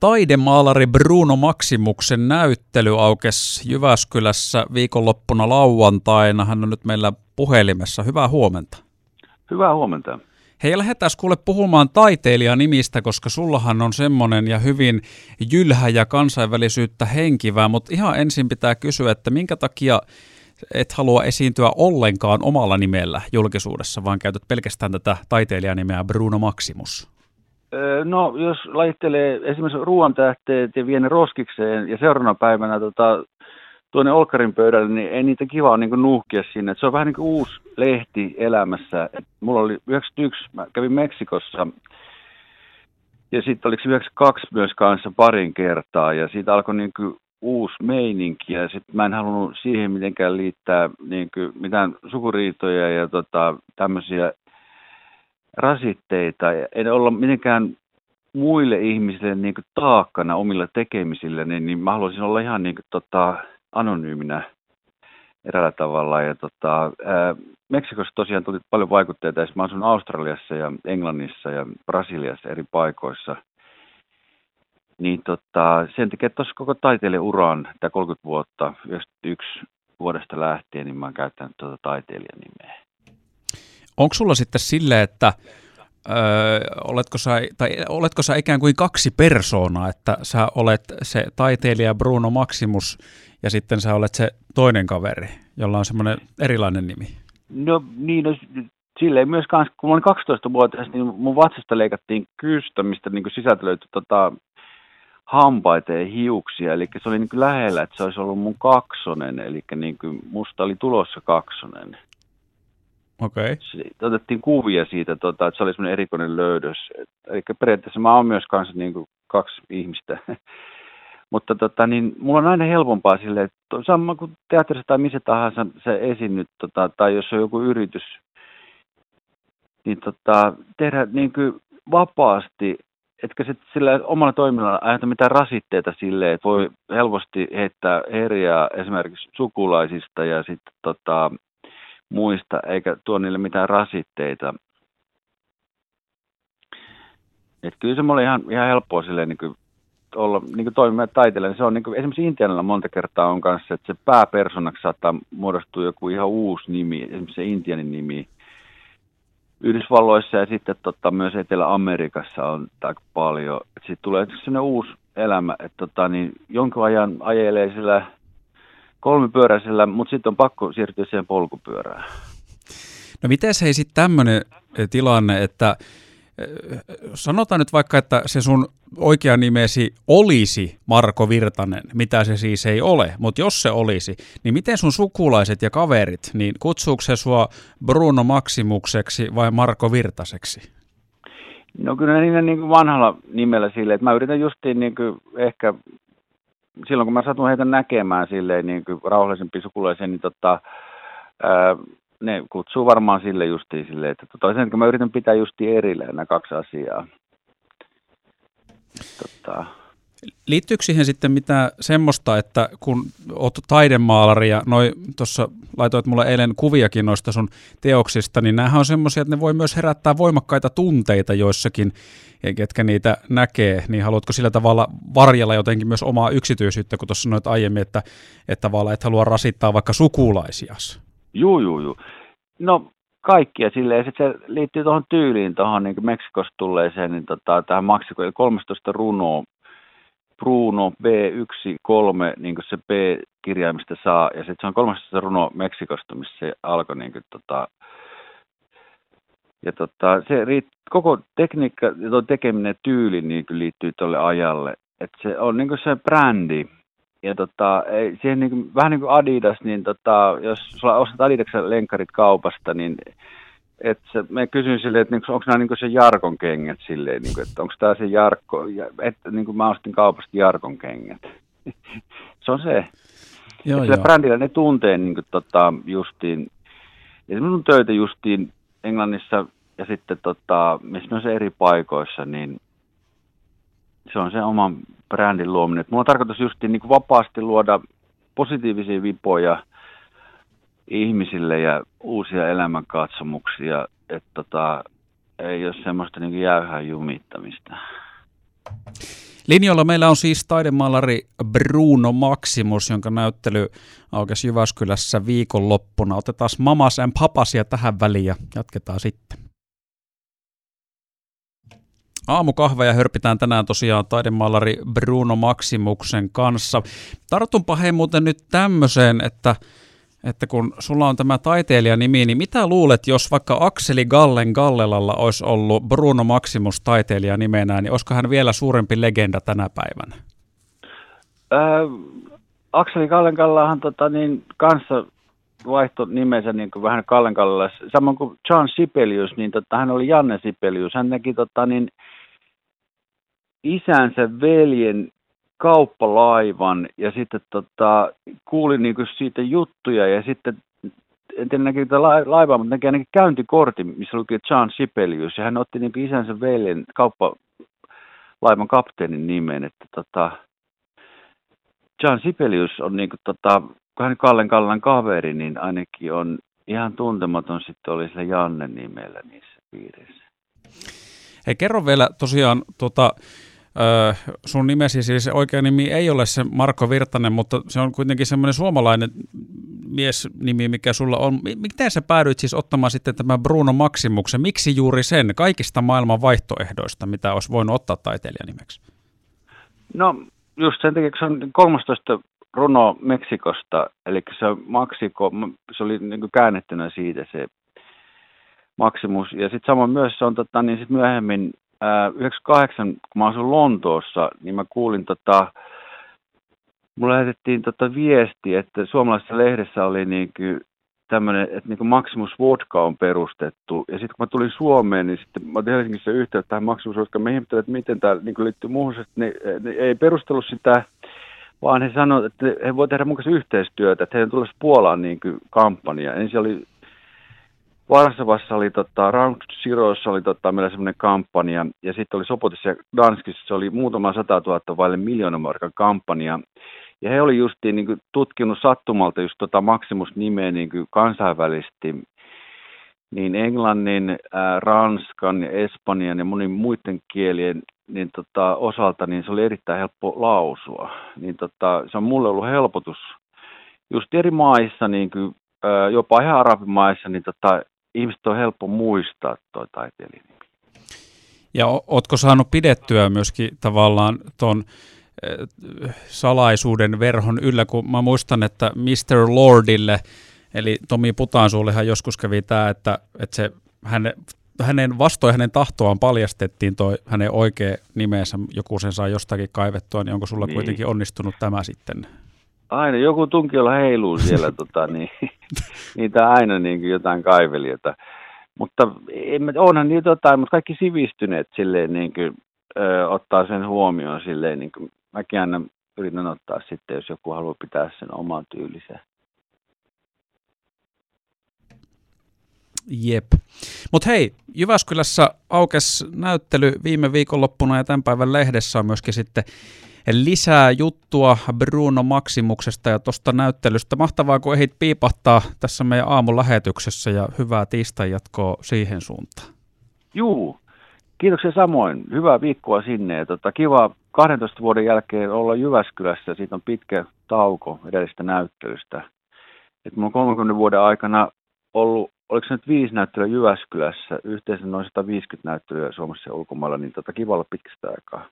Taidemaalari Bruno Maximuksen näyttely aukesi Jyväskylässä viikonloppuna lauantaina. Hän on nyt meillä puhelimessa. Hyvää huomenta. Hyvää huomenta. Hei, lähdetään kuule puhumaan taiteilijan nimistä, koska sullahan on semmoinen ja hyvin jylhä ja kansainvälisyyttä henkivää, mutta ihan ensin pitää kysyä, että minkä takia et halua esiintyä ollenkaan omalla nimellä julkisuudessa, vaan käytät pelkästään tätä taiteilijanimeä Bruno Maximus? No, jos laittelee esimerkiksi ruoan tähteet ja vie ne roskikseen ja seuraavana päivänä tota, tuonne Olkarin pöydälle, niin ei niitä kiva niin nuhkia sinne. Et se on vähän niin kuin uusi lehti elämässä. Et mulla oli 91, mä kävin Meksikossa ja sitten oliko 92 myös kanssa parin kertaa ja siitä alkoi niin kuin uusi meininki ja sitten mä en halunnut siihen mitenkään liittää niin kuin mitään sukuriitoja ja tota, tämmöisiä rasitteita. En olla mitenkään muille ihmisille niin kuin taakkana omilla tekemisillä, niin, niin mä haluaisin olla ihan niin kuin, tota, anonyyminä eräällä tavalla. Ja, tota, ää, Meksikossa tosiaan tuli paljon vaikutteita. Mä asun Australiassa ja Englannissa ja Brasiliassa eri paikoissa. Niin tota, sen takia tuossa koko taiteilijan tämä 30 vuotta, 91 vuodesta lähtien, niin mä oon käyttänyt tuota taiteilijan nimeä. Onko sulla sitten sille, että Öö, oletko, sä, tai oletko sä ikään kuin kaksi persoonaa, että sä olet se taiteilija Bruno Maximus ja sitten sä olet se toinen kaveri, jolla on semmoinen erilainen nimi? No niin, no, silleen myös kans, kun mä olin 12 vuotta, niin mun vatsasta leikattiin kystä, mistä niin sisältö löytyi tota, hampaita ja hiuksia, eli se oli niin lähellä, että se olisi ollut mun kaksonen, eli niin musta oli tulossa kaksonen. Okay. Otettiin kuvia siitä, tota, että se oli semmoinen erikoinen löydös. Eli periaatteessa mä oon myös kanssa niin kuin kaksi ihmistä. Mutta tota, niin, mulla on aina helpompaa sille, että sama kuin teatterissa tai missä tahansa se esiinnyt, tota, tai jos on joku yritys, niin tota, tehdä niin kuin vapaasti, etkä sitten sillä omalla toiminnalla aiheuta mitään rasitteita sille, että voi helposti heittää herjaa esimerkiksi sukulaisista ja sitten tota, muista, eikä tuo niille mitään rasitteita. Että kyllä se mulle ihan, ihan helppoa silleen niin kuin olla niin kuin toimia taiteilijan. Niin se on niin kuin, esimerkiksi Intianilla monta kertaa on kanssa, että se pääpersonaksi saattaa muodostua joku ihan uusi nimi, esimerkiksi se Intianin nimi. Yhdysvalloissa ja sitten tota, myös Etelä-Amerikassa on aika paljon. Sitten tulee sellainen uusi elämä, että tota, niin jonkun ajan ajelee sillä kolmipyöräisellä, mutta sitten on pakko siirtyä siihen polkupyörään. No miten se ei sitten tämmöinen eh, tilanne, että eh, sanotaan nyt vaikka, että se sun oikea nimesi olisi Marko Virtanen, mitä se siis ei ole, mutta jos se olisi, niin miten sun sukulaiset ja kaverit, niin kutsuuko se sua Bruno Maximukseksi vai Marko Virtaseksi? No kyllä niillä niin kuin vanhalla nimellä sille, että mä yritän justiin niin kuin ehkä silloin kun mä satun heitä näkemään silleen niin kuin rauhallisempi sukulaisen, niin tota, ää, ne kutsuu varmaan sille justiin silleen, että toisen, että mä yritän pitää justiin erilleen nämä kaksi asiaa. Tota. Liittyykö siihen sitten mitä semmoista, että kun oot taidemaalari ja noi tuossa laitoit mulle eilen kuviakin noista sun teoksista, niin näähän on semmoisia, että ne voi myös herättää voimakkaita tunteita joissakin ketkä niitä näkee, niin haluatko sillä tavalla varjella jotenkin myös omaa yksityisyyttä, kun tuossa sanoit aiemmin, että, että tavallaan et halua rasittaa vaikka sukulaisias? Juu, juu, juu. No kaikkia silleen, sitten se liittyy tuohon tyyliin, tuohon niin Meksikosta tulleeseen, niin tota, tähän Maksiko, 13 runoa, Bruno B13, niin kuin se B-kirjaimista saa, ja sitten se on 13 runo Meksikosta, missä se alkoi niin kuin, tota, ja tota, se riitt, koko tekniikka ja tuo tekeminen tyyli niin liittyy tuolle ajalle. Et se on niin se brändi. Ja tota, ei, siihen niin kuin, vähän niin kuin Adidas, niin tota, jos sulla ostat Adidaksen lenkkarit kaupasta, niin et se, me kysyn silleen, että niinku, onko nämä niinku se Jarkon kengät silleen, niinku, että onko tämä se Jarkko, että niinku mä ostin kaupasta Jarkon kengät. se on se. Joo, sillä joo. brändillä ne tuntee niinku, tota, justiin, ja minun töitä justiin Englannissa ja sitten tota, missä on se eri paikoissa, niin se on se oman brändin luominen. Et mulla on tarkoitus just niin kuin vapaasti luoda positiivisia vipoja ihmisille ja uusia elämänkatsomuksia, että tota, ei ole semmoista niin jäyhää jumittamista. Linjoilla meillä on siis taidemaalari Bruno Maximus, jonka näyttely aukesi Jyväskylässä viikonloppuna. Otetaan mamas and papasia tähän väliin ja jatketaan sitten. Aamukahveja hörpitään tänään tosiaan taidemaalari Bruno Maximuksen kanssa. Tartunpa hei muuten nyt tämmöiseen, että että kun sulla on tämä taiteilijanimi, niin mitä luulet, jos vaikka Akseli Gallen Gallelalla olisi ollut Bruno Maximus taiteilija nimenä, niin olisiko hän vielä suurempi legenda tänä päivänä? Äh, Akseli Gallen Gallahan tota, niin, kanssa vaihto nimensä niin kuin vähän Kallen Kallella. Samoin kuin John Sibelius, niin tota, hän oli Janne Sibelius. Hän näki tota, niin, isänsä veljen kauppalaivan ja sitten tota, kuulin niinku siitä juttuja ja sitten en tiedä näki tätä laivaa, mutta näki ainakin käyntikortin, missä luki John Sibelius ja hän otti niinku isänsä veljen kauppalaivan kapteenin nimen, että tota, John Sibelius on niinku tota, kun hän Kallen Kallan kaveri, niin ainakin on ihan tuntematon sitten oli sillä Janne nimellä niissä piirissä. Hei, kerro vielä tosiaan tota, Öö, sun nimesi siis oikea nimi ei ole se Marko Virtanen, mutta se on kuitenkin semmoinen suomalainen miesnimi, mikä sulla on. Miten sä päädyit siis ottamaan sitten tämän Bruno Maximuksen? Miksi juuri sen kaikista maailman vaihtoehdoista, mitä olisi voinut ottaa taiteilijanimeksi? No just sen takia, kun se on 13 runo Meksikosta, eli se Maksiko, se oli niin käännettynä siitä se Maximus. Ja sitten samoin myös se on tota, niin sit myöhemmin 98, kun mä asuin Lontoossa, niin mä kuulin tota, mulle lähetettiin tota viesti, että suomalaisessa lehdessä oli niin tämmöinen, että niin Maximus Vodka on perustettu. Ja sitten kun mä tulin Suomeen, niin sitten mä otin Helsingissä yhteyttä tähän Maximus Vodka. Mä ihmettelin, että miten tämä niin liittyy muuhun, ne, ne, ei perustellut sitä, vaan he sanoivat, että he voivat tehdä mun kanssa yhteistyötä, että heidän tulisi Puolaan niin kampanja. Ensin oli Varsavassa oli tota, Round Zeroissa oli tota, meillä semmoinen kampanja, ja sitten oli Sopotissa ja Danskissa, se oli muutama sata tuhatta vaille miljoonan markan kampanja. Ja he oli justiin niin kuin, tutkinut sattumalta just tota Maximus-nimeä niin kuin kansainvälisesti, niin englannin, ää, ranskan ja espanjan ja monin muiden kielien niin tota, osalta niin se oli erittäin helppo lausua. Niin tota, se on mulle ollut helpotus just eri maissa, niin kuin, ää, jopa ihan arabimaissa, niin tota, ihmiset on helppo muistaa tuo taiteilija Ja ootko saanut pidettyä myöskin tavallaan tuon eh, salaisuuden verhon yllä, kun mä muistan, että Mr. Lordille, eli Tomi Putansuullehan joskus kävi tämä, että, että se hänen, hänen vastoin hänen tahtoaan paljastettiin toi hänen oikea nimensä, joku sen saa jostakin kaivettua, niin onko sulla niin. kuitenkin onnistunut tämä sitten? Aina joku tunkiolla heiluu siellä, tota, niin, niitä aina niin kuin jotain kaivelijoita. Mutta onhan niitä jotain, mutta kaikki sivistyneet silleen niin kuin, ö, ottaa sen huomioon silleen, niin kuin, mäkin aina yritän ottaa sitten, jos joku haluaa pitää sen oman tyylisen. Jep. Mutta hei, Jyväskylässä aukes näyttely viime viikonloppuna ja tämän päivän lehdessä on myöskin sitten lisää juttua Bruno Maximuksesta ja tuosta näyttelystä. Mahtavaa, kun ehdit piipahtaa tässä meidän aamun lähetyksessä ja hyvää tiistai jatkoa siihen suuntaan. Juu, kiitoksia samoin. Hyvää viikkoa sinne. Tota, kiva 12 vuoden jälkeen olla Jyväskylässä. Siitä on pitkä tauko edellisestä näyttelystä. Et on 30 vuoden aikana ollut, oliko se nyt viisi näyttelyä Jyväskylässä, yhteensä noin 150 näyttelyä Suomessa ja ulkomailla, niin tota, kiva olla pitkästä aikaa.